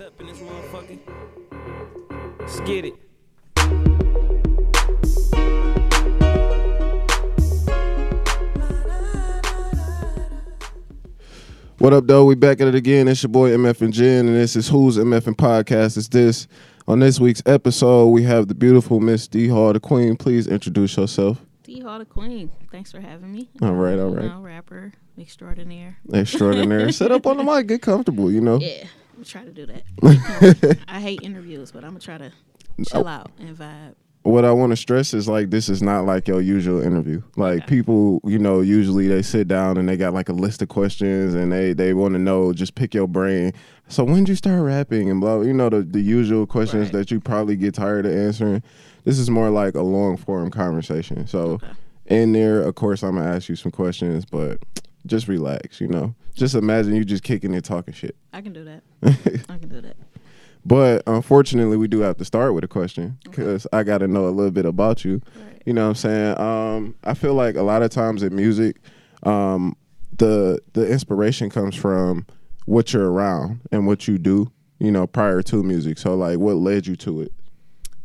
up in this motherfucker. Let's get it. What up, though? We back at it again. It's your boy MF and Jen, and this is Who's MF and Podcast. Is this. On this week's episode, we have the beautiful Miss D Hall, the Queen. Please introduce yourself. D Hall the Queen. Thanks for having me. All right, all right. You know, rapper extraordinaire. Extraordinary. Sit up on the mic, get comfortable, you know. Yeah, I'm gonna try to do that. I hate interviews, but I'm gonna try to chill oh. out and vibe. what I want to stress is like this is not like your usual interview. Like people, you know, usually they sit down and they got like a list of questions and they they want to know just pick your brain. So when did you start rapping and blah, you know the the usual questions Right. that you probably get tired of answering. This is more like a long form conversation. So Okay. in there, of course, I'm gonna ask you some questions, but just relax, you know. Just imagine you just kicking and talking shit. I can do that. I can do that. But unfortunately, we do have to start with a question because I got to know a little bit about you. Right. You know what I'm saying? Um, I feel like a lot of times in music, um, the the inspiration comes from what you're around and what you do. You know, prior to music. So, like, what led you to it?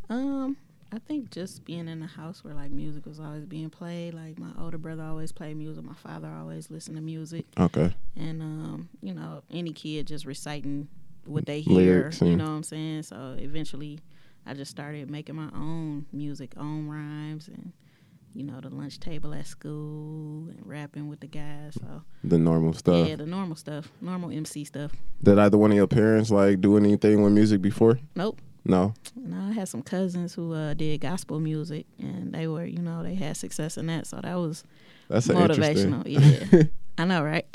Um, I think just being in a house where like music was always being played. Like my older brother always played music. My father always listened to music, Okay. and um, you know, any kid just reciting what they hear. Lyrics you and- know what I'm saying? So eventually, I just started making my own music, own rhymes, and you know, the lunch table at school and rapping with the guys. So The normal stuff. yeah, the normal stuff, normal MC stuff. Did either one of your parents like do anything with music before? Nope. No. And I had some cousins who uh, did gospel music, and they were, you know, they had success in that. So that was That's motivational. Yeah, I know, right?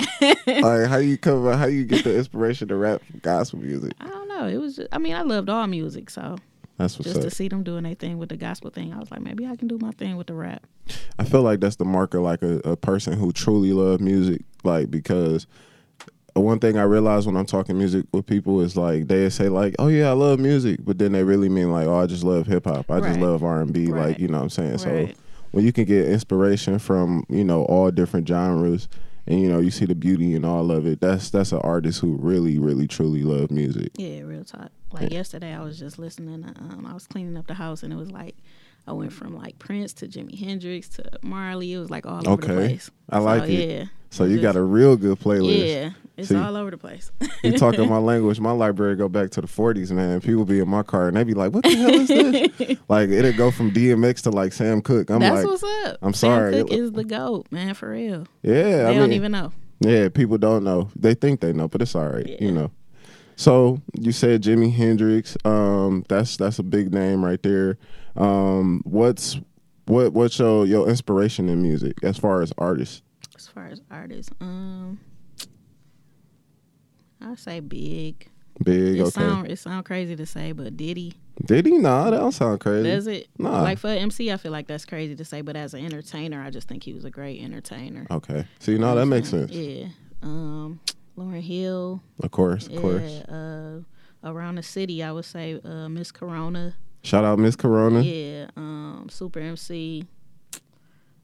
like, how you cover? How you get the inspiration to rap gospel music? I don't know. It was. Just, I mean, I loved all music, so That's what's just up. to see them doing their thing with the gospel thing, I was like, maybe I can do my thing with the rap. I feel like that's the marker, like a, a person who truly love music, like because one thing I realize when I'm talking music with people is like they say like, "Oh yeah, I love music," but then they really mean like, "Oh, I just love hip hop. I just love R and B." Like you know what I'm saying? So when you can get inspiration from you know all different genres, and you know you see the beauty in all of it, that's that's an artist who really, really, truly love music. Yeah, real talk. Like yesterday, I was just listening. To, um, I was cleaning up the house, and it was like I went from like Prince to Jimi Hendrix to Marley. It was like all over the Okay. place. I like it. Yeah. So you got a real good playlist. Yeah, it's See, all over the place. You talking my language. My library go back to the 40s, man. People be in my car and they be like, "What the hell is this?" like it'll go from DMX to like Sam Cooke. I'm That's like, what's up. I'm Sam sorry. Cooke is the goat, man, for real. yeah, They I don't mean, even know. yeah. People don't know. They think they know, but it's all right, Yeah. you know. So you said Jimi Hendrix. Um, that's that's a big name right there. Um, what's what what's your your inspiration in music as far as artists? As far as artists, um, I say big. Big, It okay. sound it sound crazy to say, but Diddy Did he? Nah, that don't sound crazy. does it. Nah. Like for MC, I feel like that's crazy to say, but as an entertainer, I just think he was a great entertainer. Okay. See, no, that makes sense. Yeah. Um, Lauryn Hill. Of course, of Yeah. course. Uh, around the city, I would say uh, Miss Corona. Shout out Miss Corona. Yeah. Um, Super MC.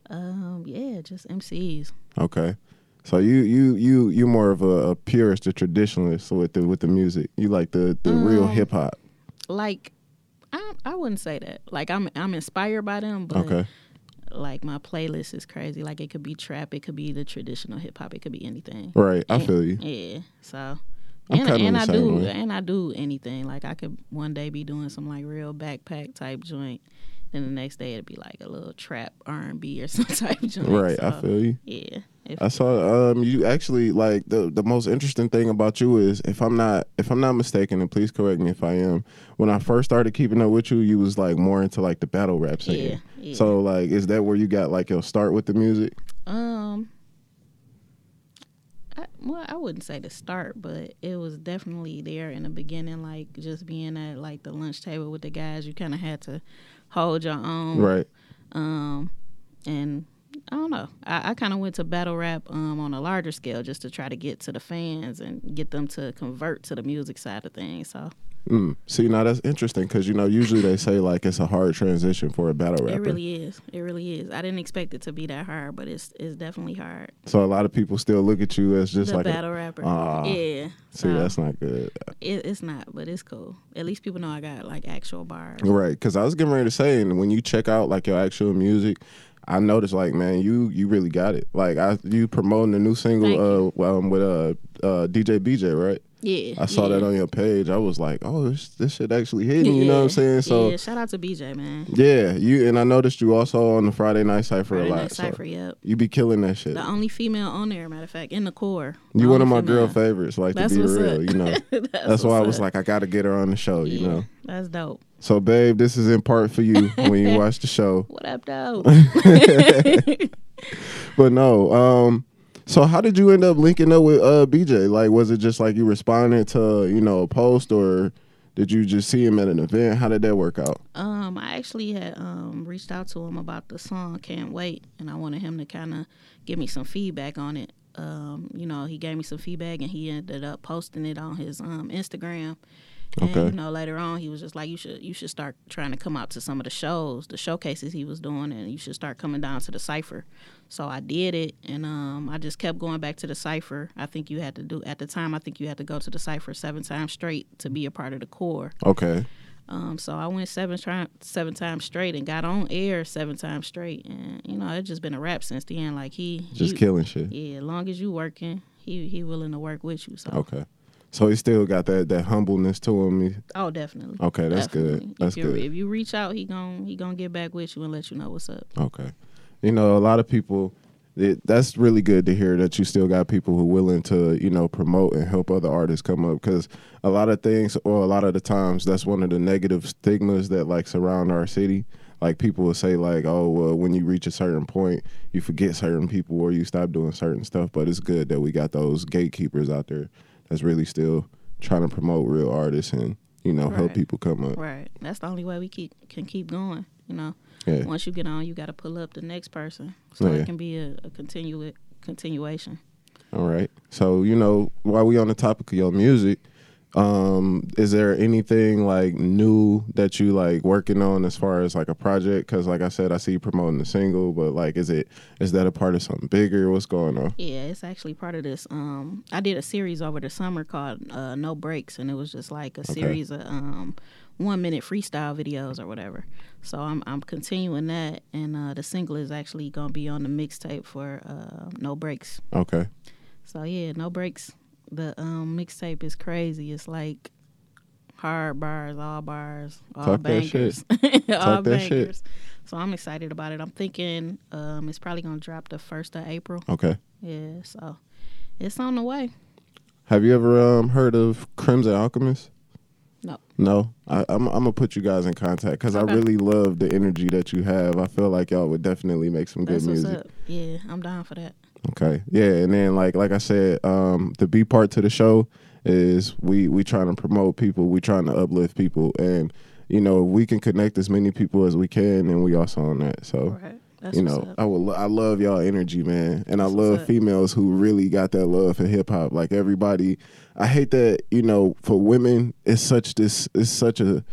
Um, yeah, just MCs. Okay. So you you you you more of a, a purist, a traditionalist with the with the music. You like the the real Um, hip hop. like I I wouldn't say that. Like I'm I'm inspired by them, but Okay. like my playlist is crazy. Like it could be trap, it could be the traditional hip hop, it could be anything. Right. I feel you. Yeah. So I'm and, and I do way. and I do anything. Like I could one day be doing some like real backpack type joint. Then the next day it'd be like a little trap R and B or some type of joint. Right. I feel you. Yeah. I saw um you actually like the the most interesting thing about you is if I'm not if I'm not mistaken and please correct me if I am when I first started keeping up with you you was like more into like the battle rap singing. Yeah, yeah. So like is that where you got like your start with the music? Um, well, I wouldn't say the start, but it was definitely there in the beginning. Like just being at like the lunch table with the guys, you kind of had to hold your own. Right. Um, and I don't know. I, I kind of went to battle rap um, on a larger scale just to try to get to the fans and get them to convert to the music side of things. So Mm. See, now that's interesting because you know usually they say like it's a hard transition for a battle rapper. it really is. It really is. I didn't expect it to be that hard, but it's it's definitely hard. so a lot of people still look at you as just the like a, battle rapper. Ah. yeah. see, that's not good. it, it's not, but it's cool. At least people know I got like actual bars. Right, because I was getting ready to say, and when you check out like your actual music, I noticed like, man, you you really got it. Like, I you promoting the new single uh well, um, with uh, uh DJ BJ, right? Yeah. I saw yeah. that on your page. I was like, oh, this, this shit actually hitting. You know what I'm saying? So yeah, shout out to BJ man. yeah, you and I noticed you also on the Friday night cipher Friday a lot. Night so Cypher, yep. you be killing that shit. The only female on there, matter of fact, in the core. You one of my girl favorites. Like That's to be real, up. you know. That's, That's why I was up. like, I got to get her on the show. You know. That's dope. So, babe, this is in part for you when you watch the show. What up, though? But no, um, so how did you end up linking up with uh BJ? Like, was it just like you responded to you know a post, or did you just see him at an event? How did that work out? um, I actually had um reached out to him about the song "Can't Wait," and I wanted him to kind of give me some feedback on it. Um, you know, he gave me some feedback, and he ended up posting it on his um And Okay. you know, later on, he was just like, "You should, you should start trying to come out to some of the shows, the showcases he was doing, and you should start coming down to the cipher." So I did it, and um, I just kept going back to the cipher. I think you had to do at the time. I think you had to go to the cipher seven times straight to be a part of the core. Okay, Um, so I went seven tri- seven times straight and got on air seven times straight, and you know it's just been a rap since then. Like he, just he- killing shit. yeah. As long as you working, he he willing to work with you. So Okay, so he still got that that humbleness to him. Oh, definitely. Okay, that's Definitely. good. That's if good. if you reach out, he gon' he gonna get back with you and let you know what's up. Okay. You know, a lot of people, it, that's really good to hear that you still got people who willing to, you know, promote and help other artists come up. Because a lot of things, or a lot of the times, that's one of the negative stigmas that like surround our city. Like people will say, like, oh, well, when you reach a certain point, you forget certain people or you stop doing certain stuff. But it's good that we got those gatekeepers out there that's really still trying to promote real artists and you know help people come up. Right. That's the only way we keep can keep going. You know, Yeah. once you get on, you got to pull up the next person, so oh, Yeah. it can be a, a continu- continuation. All right. So, you know, while we on the topic of your music, um, is there anything like new that you like working on as far as like a project? Because, like I said, I see you promoting the single, but like, is it is that a part of something bigger? What's going on? Yeah, it's actually part of this. Um, I did a series over the summer called uh, No Breaks, and it was just like a Okay. series of um, one minute freestyle videos or whatever. So I'm I'm continuing that, and uh, the single is actually gonna be on the mixtape for uh, No Breaks. Okay. So yeah, No Breaks. The um, mixtape is crazy. It's like hard bars, all bars, all Talk that shit. bangers, all Talk that shit. bangers. So I'm excited about it. I'm thinking um, it's probably gonna drop the first of April. Okay. Yeah, so it's on the way. Have you ever um heard of Crimson Alchemist? No. No, I, I'm I'm gonna put you guys in contact because Okay. I really love the energy that you have. I feel like y'all would definitely make some good That's what's music. Yeah, I'm down for that. Okay. Yeah, and then like like I said, um, the B part to the show is we we trying to promote people, we trying to uplift people, and you know we can connect as many people as we can, and we also on that. So Right. That's you know. I will I love y'all energy, man, and I That's what's love females who really got that love for hip hop. Like everybody, I hate that you know for women it's such this it's such a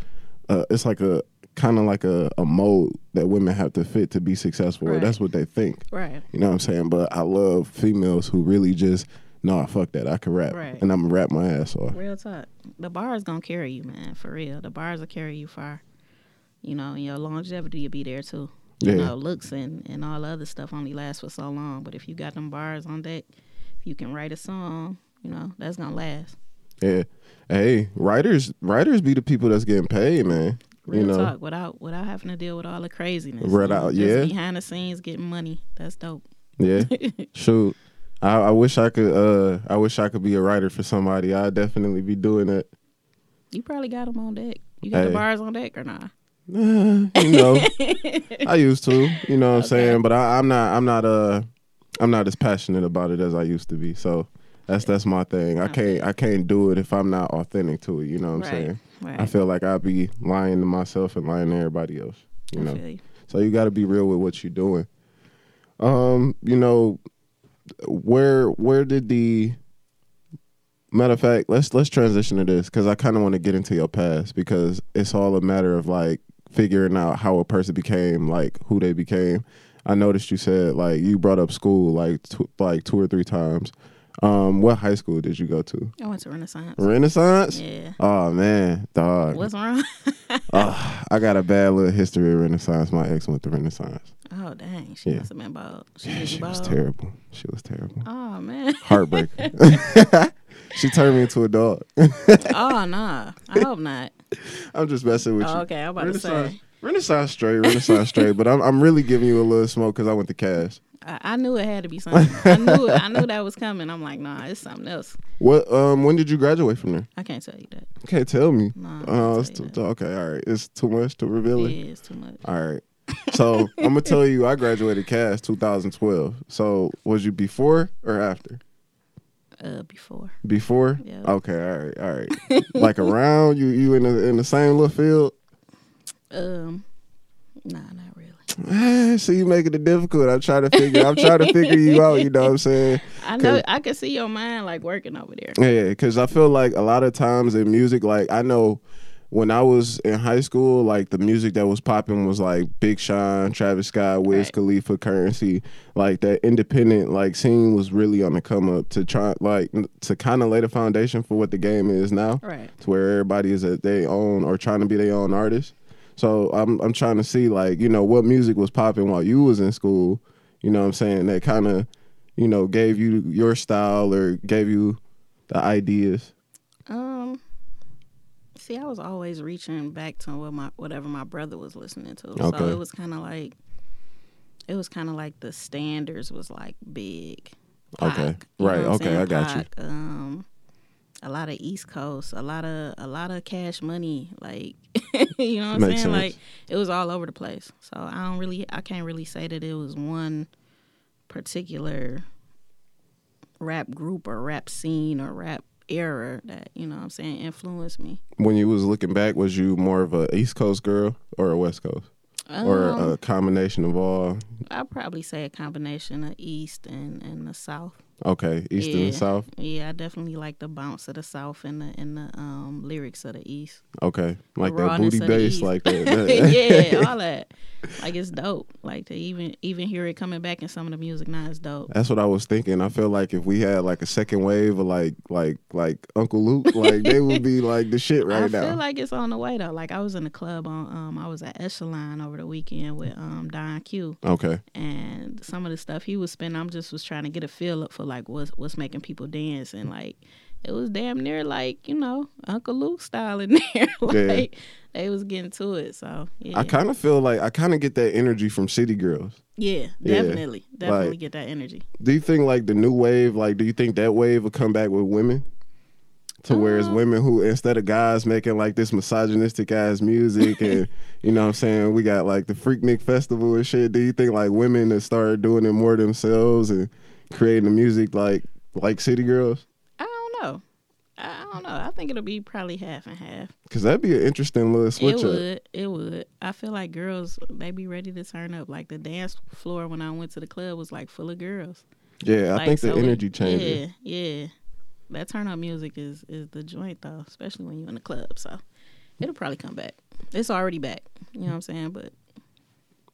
uh, it's like a kind of like a, a mold that women have to fit to be successful. Right. that's what they think. Right. You know what I'm saying? But I love females who really just, no, nah, fuck that. I can rap. Right. And I'm to rap my ass off. Real talk. The bars gonna carry you, man. For real. The bars will carry you far. You know, and your longevity will be there too. You Yeah. know, looks and, and all the other stuff only lasts for so long. But if you got them bars on deck, if you can write a song, you know, that's gonna last. Yeah. Hey, writers writers be the people that's getting paid, man. Real you know, talk without without having to deal with all the craziness. You know, out- just yeah. Behind the scenes getting money. That's dope. yeah. Shoot. I, I wish I could. Uh, I wish I could be a writer for somebody. I'd definitely be doing it. You probably got them on deck. You got Hey. the bars on deck or not? Uh, you know, I used to. You know what I'm saying? But I, I'm not. I'm not. Uh, I'm not as passionate about it as I used to be. So that's that's my thing. I can't. I can't do it if I'm not authentic to it. You know what I'm Right. saying? Right. I feel like I'd be lying to myself and lying to everybody else. You know, you. so you got to be real with what you're doing. Um, you know, where where did the matter of fact, let's let's transition to this because I kind of want to get into your past because it's all a matter of like figuring out how a person became like who they became. I noticed you said like you brought up school like tw- like two or three times. Um, what high school did you go to? I went to Renaissance. Renaissance. Yeah. Oh man, dog. What's wrong? Oh, I got a bad little history of Renaissance. My ex went to Renaissance. oh dang, she Yeah. must have been bold. She, Yeah, did she you was terrible. She was terrible. Oh man. Heartbreaker. she turned me into a dog. oh nah. I hope not. I'm just messing with Oh, you. okay, I'm about to say. Renaissance straight, Renaissance straight. But I'm I'm really giving you a little smoke because I went to Cass. I, I knew it had to be something. I knew it, I knew that was coming. I'm like, nah, it's something else. What? Um, when did you graduate from there? I can't tell you that. You can't tell me. Nah, I can't Oh, tell it's too, okay. All right, it's too much to reveal it. Yeah, it's too much. All right. So I'm gonna tell you, I graduated Cass 2012. So was you before or after? Uh, before. Before? Yeah. Okay. All right. All right. like around you, you in the in the same little field. Um, nah, not really. So you making it difficult. I'm trying to figure. I'm trying to figure you out. You know what I'm saying? I know. I can see your mind like working over there. Yeah, because I feel like a lot of times in music, like I know when I was in high school, like the music that was popping was like Big Sean, Travis Scott, Wiz Right. Khalifa, Currency. Like that independent like scene was really on the come up to try like to kind of lay the foundation for what the game is now. Right. To where everybody is at their own or trying to be their own artist. So I'm I'm trying to see like you know what music was popping while you was in school. You know what I'm saying that kind of you know gave you your style or gave you the ideas. Um. See, I was always reaching back to what my whatever my brother was listening to. Okay. So it was kind of like, it was kind of like the standards was like big. Okay. Pac, know Right. Okay, saying? I got you. Um, a lot of East Coast, a lot of a lot of Cash Money, like you know what I'm saying. sense. Like it was all over the place. So I don't really, I can't really say that it was one particular rap group or rap scene or rap era that you know what I'm saying influenced me. When you was looking back, was you more of a East Coast girl or a West Coast, or Um, a combination of all? I'd probably say a combination of East and, and the South. Okay, East and South. Yeah, I definitely like the bounce of the South and the and the um, lyrics of the East. Okay, like that booty bass, like that. that- yeah, all that. Like it's dope. Like to even even hear it coming back in some of the music now is dope. That's what I was thinking. I feel like if we had like a second wave of like like like Uncle Luke, like they would be like the shit right I now. I feel like it's on the way though. Like I was in the club on um I was at Echelon over the weekend with um Don Q okay, and some of the stuff he was spinning, I'm just was trying to get a feel up for like what's what's making people dance and like it was damn near like you know Uncle Luke style in there. like they was getting to it. So yeah, I kind of feel like I kind of get that energy from City Girls. yeah, Yeah. definitely, definitely Like- get that energy. Do you think like the new wave, like do you think that wave will come back with women? To where it's Um, women who instead of guys making like this misogynistic ass music and you know what I'm saying, we got like the Freaknik Festival and shit. Do you think like women that start doing it more themselves and creating the music like like City Girls? I don't know. I don't know. I think it'll be probably half and half. Cause that'd be an interesting little switch it up. would. It would. I feel like girls they be ready to turn up. Like the dance floor when I went to the club was like full of girls. Yeah, I Like, think the so it- energy changes. Yeah, yeah. That turn up music is is the joint though, especially when you're in the club. So it'll probably come back. It's already back. You know what I'm saying? But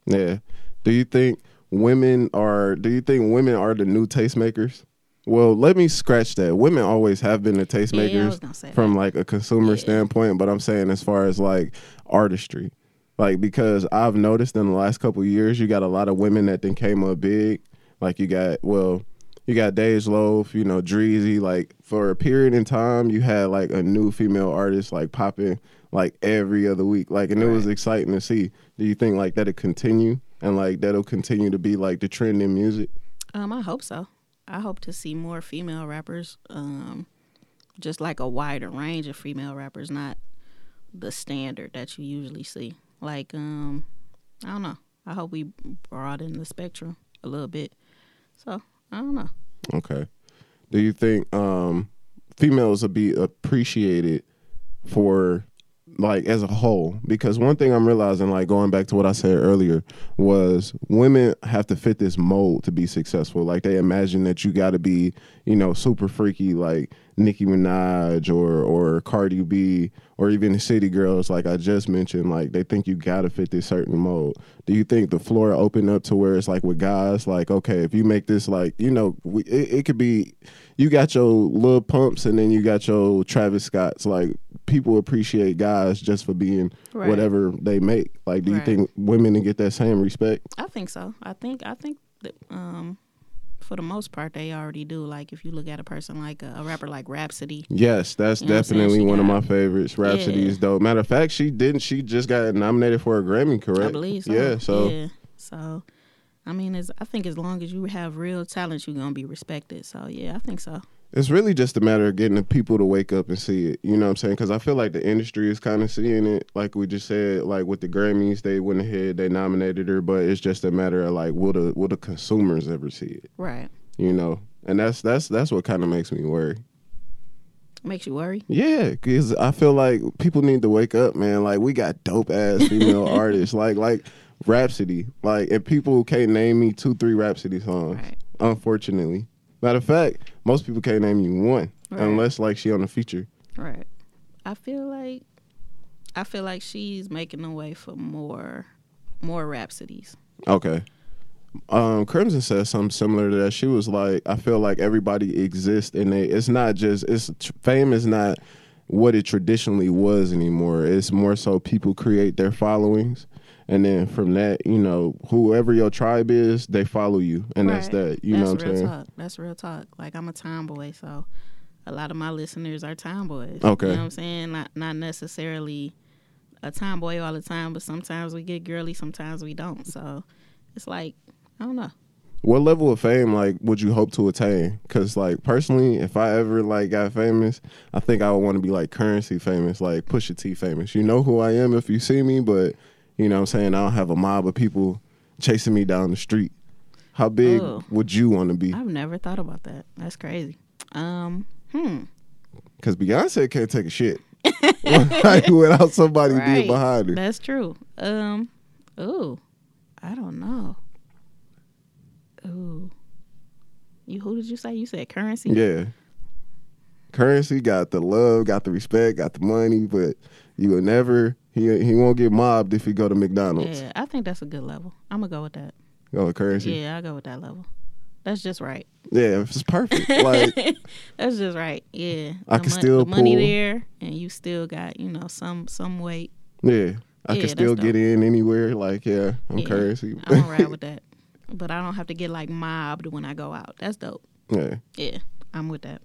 Yeah. Do you think women are do you think women are the new tastemakers? Well, let me scratch that. Women always have been the tastemakers was from that. like a consumer Yeah. standpoint, but I'm saying as far as like artistry. Like because I've noticed in the last couple of years you got a lot of women that then came up big. Like you got well, you got Dej Loaf, you know, Dreezy. Like for a period in time, you had like a new female artist like popping like every other week. Like and it was exciting to see. Do you think like that'll continue and like that'll continue to be like the trend in music? Um, I hope so. I hope to see more female rappers. Um, just like a wider range of female rappers, not the standard that you usually see. Like, um, I don't know. I hope we broaden the spectrum a little bit. So I don't know. Okay. Do you think um females will be appreciated for like as a whole. Because one thing i'm realizing like going back to what i said earlier was women have to fit this mold to be successful. Like they imagine that you got to be you know super freaky like nicki minaj or or cardi b or even the city girls like i just mentioned like they think you got to fit this certain mold. Do you think the floor open up to where it's like with guys like okay if you make this like you know we, it, it could be you got your little pumps and then you got your travis scotts like people appreciate guys just for being Right. whatever they make. Like, do you think women get that same respect? I think so. I think I think that um for the most part they already do. Like if you look at a person like a, a rapper like Rapsody. Yes, that's You know what I'm saying? definitely one of my favorites. Rapsody Yeah. is dope. Matter of fact, she didn't. She just got nominated for a Grammy, correct? I believe so. Yeah. So yeah. So I mean, I think as long as you have real talent, you're gonna be respected. So yeah, I think so. It's really just a matter of getting the people to wake up and see it. You know what I'm saying? Because I feel like the industry is kind of seeing it. Like we just said, like with the Grammys, they went ahead, they nominated her, but it's just a matter of like, will the will the consumers ever see it? Right. You know, and that's that's that's what kind of makes me worry. Makes you worry. Yeah, because I feel like people need to wake up, man. Like we got dope ass female artists, like like Rapsody, like and people can't name me two, three Rapsody songs. Right. Unfortunately, matter of fact, most people can't name you one Right. unless like she on the feature. Right. I feel like I feel like she's making the way for more more rapsodies. Okay. Um, Crimson says something similar to that. She was like, I feel like everybody exists and they, it's not just, it's fame is not what it traditionally was anymore. It's more so people create their followings. And then from that, you know, whoever your tribe is, they follow you. And that's that. You That's know what I'm real saying? talk. That's real talk. Like I'm a tomboy, so a lot of my listeners are tomboys. Okay. You know what I'm saying? Not not necessarily a tomboy all the time, but sometimes we get girly, sometimes we don't. So it's like I don't know. What level of fame like would you hope to attain? Cause like personally, if I ever like got famous, I think I would want to be like currency famous, like Pusha T famous. You know who I am if you see me, but you know what I'm saying I don't have a mob of people chasing me down the street. How big Ooh. would you want to be? I've never thought about that. That's crazy. Um, hmm. Cause Beyonce can't take a shit without somebody being Right. behind her. That's true. Um, ooh, I don't know. Ooh, you who did you say? You said currency. Yeah. Currency got the love, got the respect, got the money, but you will never he he won't get mobbed if he go to McDonald's. Yeah, I think that's a good level. I'm gonna go with that. Go with currency. Yeah, I go with that level. That's just right. Yeah, it's perfect. Like That's just right. Yeah, I The can mon- still the money pull- there, and you still got you know some some weight. yeah, I Yeah, can still get dope. in anywhere. Like yeah, I'm Yeah, currency. I'm gonna with that, but I don't have to get like mobbed when I go out. That's dope. yeah. Yeah, I'm with that.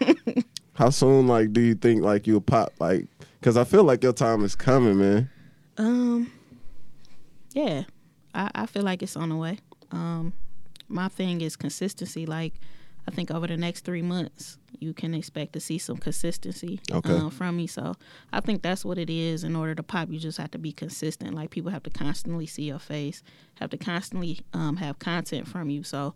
How soon like do you think like you'll pop like? Because I feel like your time is coming, man. Um, yeah, I, I feel like it's on the way. Um, my thing is consistency. Like, I think over the next three months, you can expect to see some consistency Okay. uh, from me. So I think that's what it is. In order to pop, you just have to be consistent. Like people have to constantly see your face, have to constantly um, have content from you. So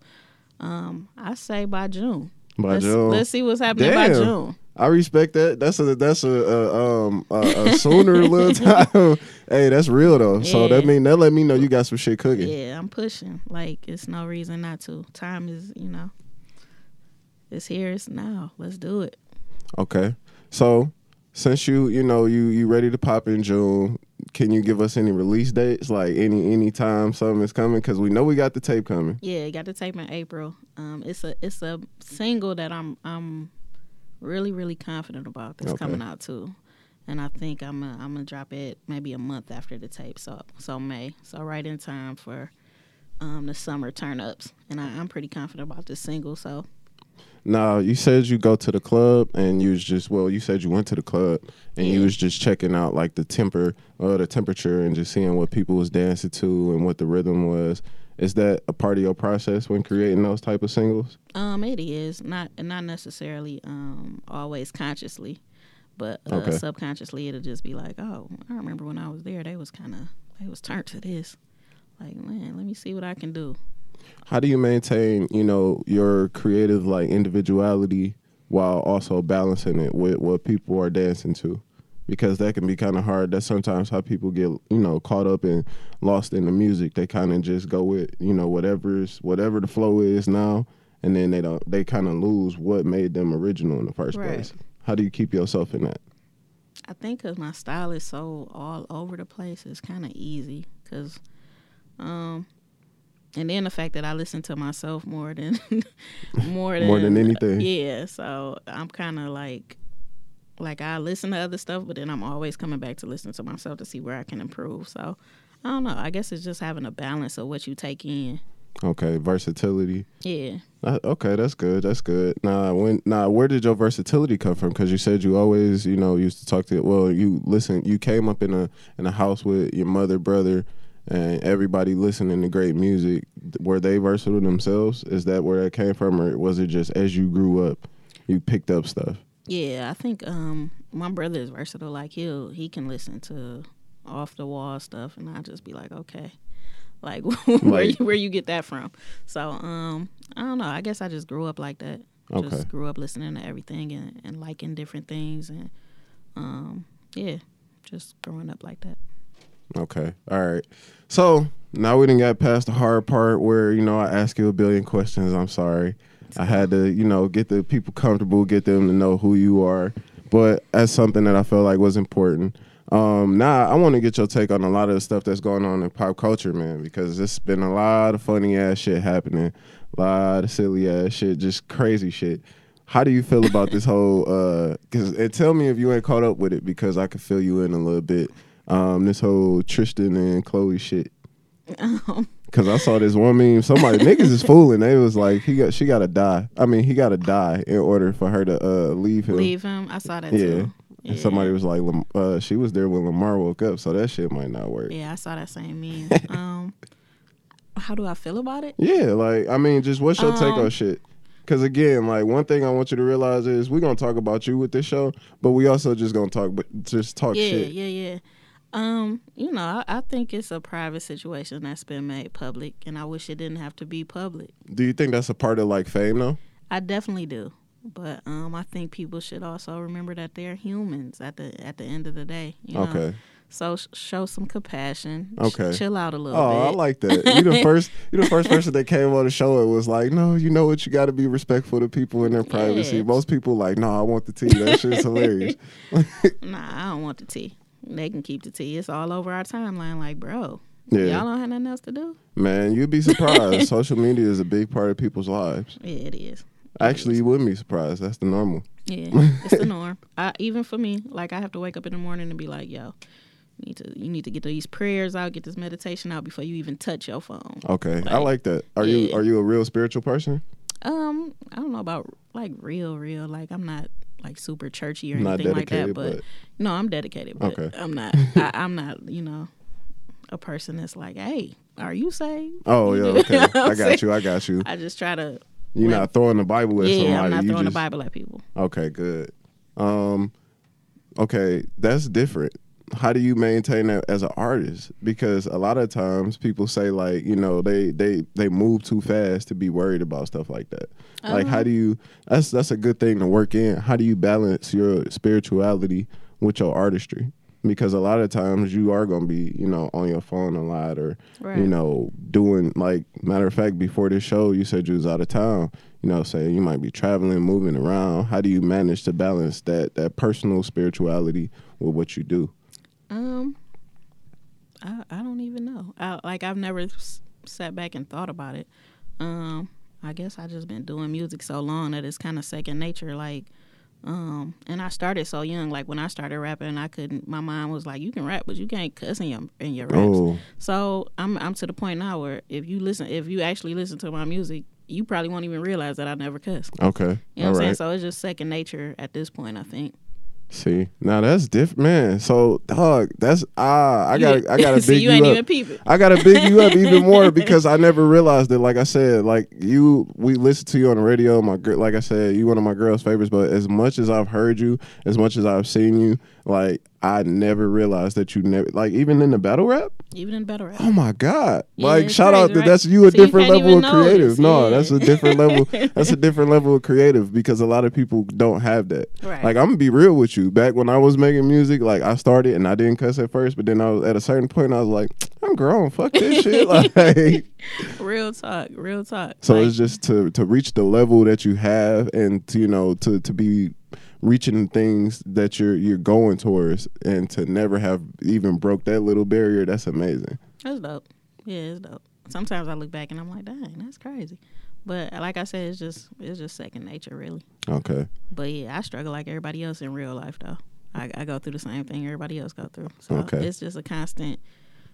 um, I say by June. By let's, June. let's see what's happening by June. I respect that. That's a that's a, a um a, a sooner little time. hey, that's real though. So that Yeah. mean that let me know you got some shit cooking. Yeah, I'm pushing. Like it's no reason not to. Time is, you know, it's here. It's now. Let's do it. Okay. So since you you know you you ready to pop in June, can you give us any release dates? Like any any time something is coming? Because we know we got the tape coming. Yeah, got the tape in April. Um, it's a it's a single that I'm I'm really really confident about. That's Okay. coming out too, and I think I'm gonna, I'm gonna drop it maybe a month after the tape. So so May. So right in time for um the summer turn ups, and I, I'm pretty confident about this single. So Now you said you go to the club and you was just well, you said you went to the club and you was just checking out like the temper or the temperature and just seeing what people was dancing to and what the rhythm was. Is that a part of your process when creating those type of singles? Um, it is not not necessarily um always consciously, but uh, Okay. subconsciously it'll just be like, oh, I remember when I was there, they was kind of they was turned to this. Like, man, let me see what I can do. How do you maintain, you know, your creative like individuality while also balancing it with what people are dancing to? because that can be kind of hard. That's sometimes how people get you know caught up and lost in the music. They kind of just go with you know whatever's whatever the flow is now, and then they don't they kind of lose what made them original in the first Right. place. How do you keep yourself in that? I think because my style is so all over the place, it's kind of easy. Cause, um, and then the fact that I listen to myself more than more than More than anything. Yeah, so I'm kind of like, like I listen to other stuff, but then I'm always coming back to listen to myself to see where I can improve. So I don't know. I guess it's just having a balance of what you take in. Okay, versatility. Yeah. Uh, okay, that's good. That's good. Now, when now, where did your versatility come from? Because you said you always, you know, used to talk to. Well, you listen. You came up in a in a house with your mother, brother, and everybody listening to great music. Were they versatile themselves? Is that where that came from, or was it just as you grew up, you picked up stuff? Yeah, I think um my brother is versatile. Like he'll he can listen to off the wall stuff, and I just be like, okay, like where Like- you, where you get that from? So um I don't know. I guess I just grew up like that. Okay. Just grew up listening to everything and, and liking different things, and um yeah, just growing up like that. Okay. All right. So now we didn't get past the hard part where, you know, I ask you a billion questions. I'm sorry. I had to, you know, get the people comfortable, get them to know who you are. But that's something that I felt like was important. Um, now I want to get your take on a lot of the stuff that's going on in pop culture, man, because it's been a lot of funny ass shit happening, a lot of silly ass shit, just crazy shit. How do you feel about this whole? uh 'cause and tell me if you ain't caught up with it because I could fill you in a little bit. Um, this whole Tristan and Khloe shit. Cause I saw this one meme. Somebody niggas is fooling. They was like, he got she got to die. I mean, he got to die in order for her to uh, leave him. Leave him. I saw that Yeah. too. And somebody was like, Lam- uh, she was there when Lamar woke up, so that shit might not work. Yeah, I saw that same meme. um, how do I feel about it? Yeah, like I mean, just what's your take Um, on shit? Because again, like one thing I want you to realize is we're gonna talk about you with this show, but we also just gonna talk, but just talk yeah, shit. Yeah, yeah, yeah. Um, you know, I, I think it's a private situation that's been made public, and I wish it didn't have to be public. Do you think that's a part of like fame though? I definitely do, but um, I think people should also remember that they're humans at the at the end of the day. You know? Okay. So sh- show some compassion. Okay. chill out a little bit. Oh, I like that. You the first, you the first person that came on the show and was like, "No, you know what? You got to be respectful to people and their privacy." Most people like, "No, I want the tea." That shit's hilarious. Nah, I don't want the tea. They can keep the tea. It's all over our timeline. Like, bro, Yeah. y'all don't have nothing else to do. Man, you'd be surprised. Social media is a big part of people's lives. Yeah, it is. Actually, you wouldn't be surprised. That's the normal. Yeah, it's the norm. I, even for me, like I have to wake up in the morning and be like, "Yo, you need to you need to get these prayers out, get this meditation out before you even touch your phone." Okay, I Like, like that. Are you are you a real spiritual person? Um, I don't know about like real, real. Like I'm not like super churchy or Not anything like that, but, but- no, I'm dedicated. But Okay. I'm not. I, I'm not. You know, a person that's like, "Hey, are you saved?" Oh You yeah, okay. I got you. I got you. I just try to. You're not throwing the Bible at yeah, somebody. I'm not you throwing just, the Bible at people. Okay, good. Um, okay, that's different. How do you maintain that as an artist? Because a lot of times people say like, you know, they they they move too fast to be worried about stuff like that. Like, Uh-huh. how do you? That's that's a good thing to work in. How do you balance your spirituality with your artistry? Because a lot of times you are gonna be, you know, on your phone a lot, or Right. you know, doing like matter of fact, before this show, you said you was out of town. You know, say you might be traveling, moving around. How do you manage to balance that that personal spirituality with what you do? Um, I I don't even know. I, like I've never s- sat back and thought about it. Um, I guess I just been doing music so long that it's kind of second nature. Like, um, and I started so young. Like when I started rapping, I couldn't. My mom was like, "You can rap, but you can't cuss in your in your raps." Oh, So I'm I'm to the point now where if you listen, if you actually listen to my music, you probably won't even realize that I never cuss. okay, You know all what I'm saying? So it's just second nature at this point. I think. See, now that's different, man. So, dog, that's ah, I got, I got to big you you, up. even peep it. I gotta big you up even more because I never realized it. Like I said, like you, we listen to you on the radio. My girl, like I said, you one of my girl's favorites. But as much as I've heard you, as much as I've seen you, Like I never realized that you never like even in the battle rap. Even in battle rap. Oh my god! Yeah, like shout out crazy, to right? that's you a So different can't level of creative. notice, No, yeah. that's a different level. That's a different level of creative because a lot of people don't have that. Right. Like I'm gonna be real with you. Back when I was making music, like I started and I didn't cuss at first, but then I was at a certain point I was like, I'm grown. Fuck this shit. Like Real talk. Real talk. so Like, it's just to to reach the level that you have and to, you know to to be reaching things that you're you're going towards and to never have even broke that little barrier. That's amazing. That's dope. Yeah, it's dope. Sometimes I look back and I'm like, dang, that's crazy. But like I said, it's just it's just second nature, really. Okay. But yeah, I struggle like everybody else in real life, though. I, I go through the same thing everybody else go through. So Okay. it's just a constant,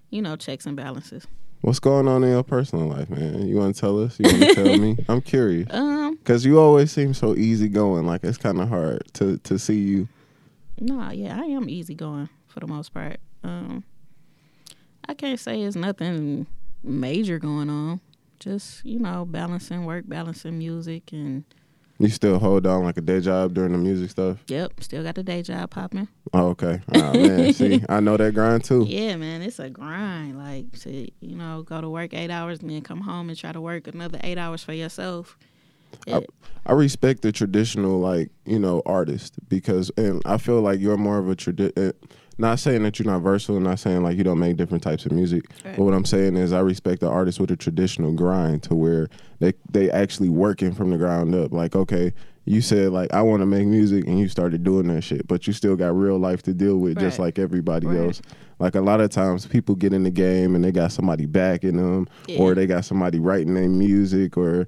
you know, checks and balances. What's going on in your personal life, man? You want to tell us? You want to tell me? I'm curious Um, because you always seem so easygoing. Like it's kind of hard to to see you. no, yeah, I am easygoing for the most part. Um, I can't say it's nothing major going on. Just you know, balancing work, balancing music, and You still hold down like a day job during the music stuff. yep, still got the day job popping. Oh, okay. Oh man, see, I know that grind too. Yeah, man, it's a grind. Like to you know, go to work eight hours and then come home and try to work another eight hours for yourself. It- I respect the traditional, like you know, artist because, and I feel like you're more of a tradi- uh, Not saying that you're not versatile, not saying like you don't make different types of music. Right. But what I'm saying is, I respect the artists with a traditional grind to where they they actually working from the ground up. Like, okay, you said like I want to make music, and you started doing that shit, but you still got real life to deal with, just like everybody Right. else. Like a lot of times, people get in the game and they got somebody backing them, or they got somebody writing their music, or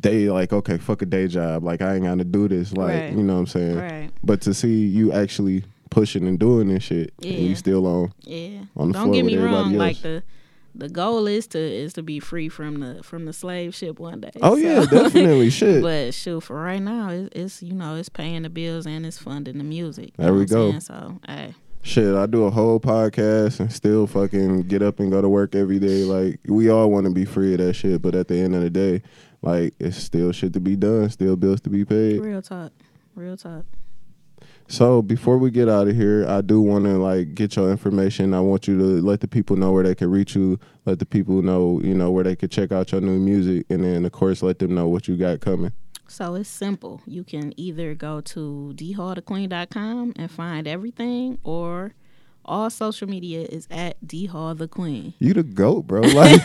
they like okay fuck a day job like i ain't gotta do this like Right. you know what i'm saying Right. but to see you actually pushing and doing this shit and Yeah. you still on Yeah. on the Don't floor get me wrong. everybody Like the the goal is to is to be free from the from the slave ship one day. oh So- yeah definitely shit But shoot, for right now, it's, it's you know it's paying the bills and it's funding the music. There we go. saying? So hey, shit i do a whole podcast and still fucking get up and go to work every day like we all want to be free of that shit but at the end of the day like it's still shit to be done still bills to be paid real talk, real talk. So before we get out of here, I do want to like get your information. I want you to let the people know where they can reach you. Let the people know, you know, where they could check out your new music, and then of course let them know what you got coming. So it's simple. You can either go to dhallthequeen.com and find everything, or all social media is at dhall the queen. You the goat, bro. Like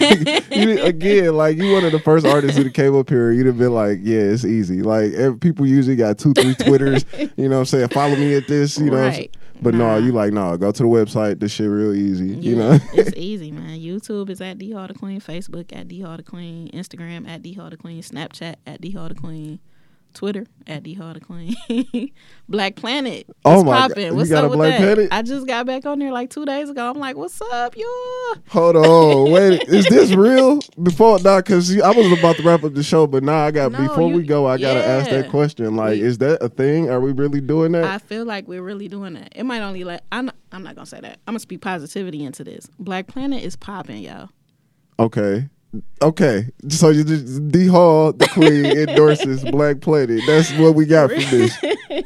you, again, like you one of the first artists who came up here. You'd have been like, yeah, it's easy. Like every, people usually got two, three Twitters. you know what I'm saying? Follow me at this. You know. what I'm saying? Right. But no, Nah. you like no. Go to the website. This shit real easy. You know. it's easy, man. YouTube is at D Hall the Queen, Facebook at D Hall the Queen, Instagram at D Hall the Queen, Snapchat at D Hall the Queen, Twitter at D the Queen, Black Planet. Oh my God. popping. You got up a with Black that? Planet? I just got back on there like two days ago. I'm like, what's up, y'all? Hold on, wait. Is this real? Before nah, because I was about to wrap up the show, but now I got No, before we go, I gotta ask that question. Like, We- is that a thing? Are we really doing that? I feel like we're really doing that. It might only let I'm not, I'm not gonna say that. I'm gonna speak positivity into this. Black Planet is popping, y'all. okay, okay. So you just D Hall, the Queen endorses Black Planet. That's what we got from this.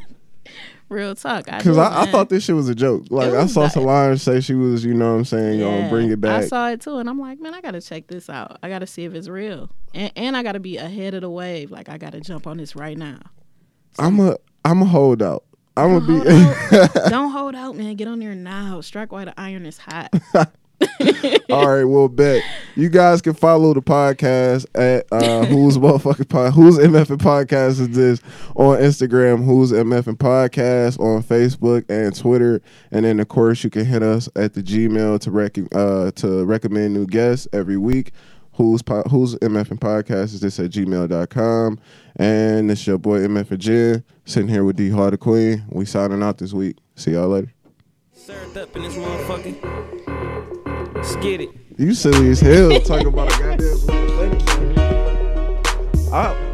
Real talk. Because do, I, I thought this shit was a joke. Like I saw Solange say she was, you know what I'm saying, gonna bring it back. I saw it too, and I'm like, man, I gotta check this out. I gotta see if it's real, and, and I gotta be ahead of the wave. Like I gotta jump on this right now. I'm a I'm a holdout. I'm gonna be. Don't hold out, man. Get on there now. Strike while the iron is hot. All right, well, bet you guys can follow the podcast at uh, who's motherfucking pod, who's MF and podcast is this on Instagram, who's MF and podcast on Facebook and Twitter, and then of course you can hit us at the Gmail to rec- uh, to recommend new guests every week. Who's po- who's MF and podcast is this at gmail.com. and it's your boy MF and Jen sitting here with D Hard the Queen. We signing out this week. See y'all later. Served up in this motherfucker. It. You silly as hell talking about a goddamn. I,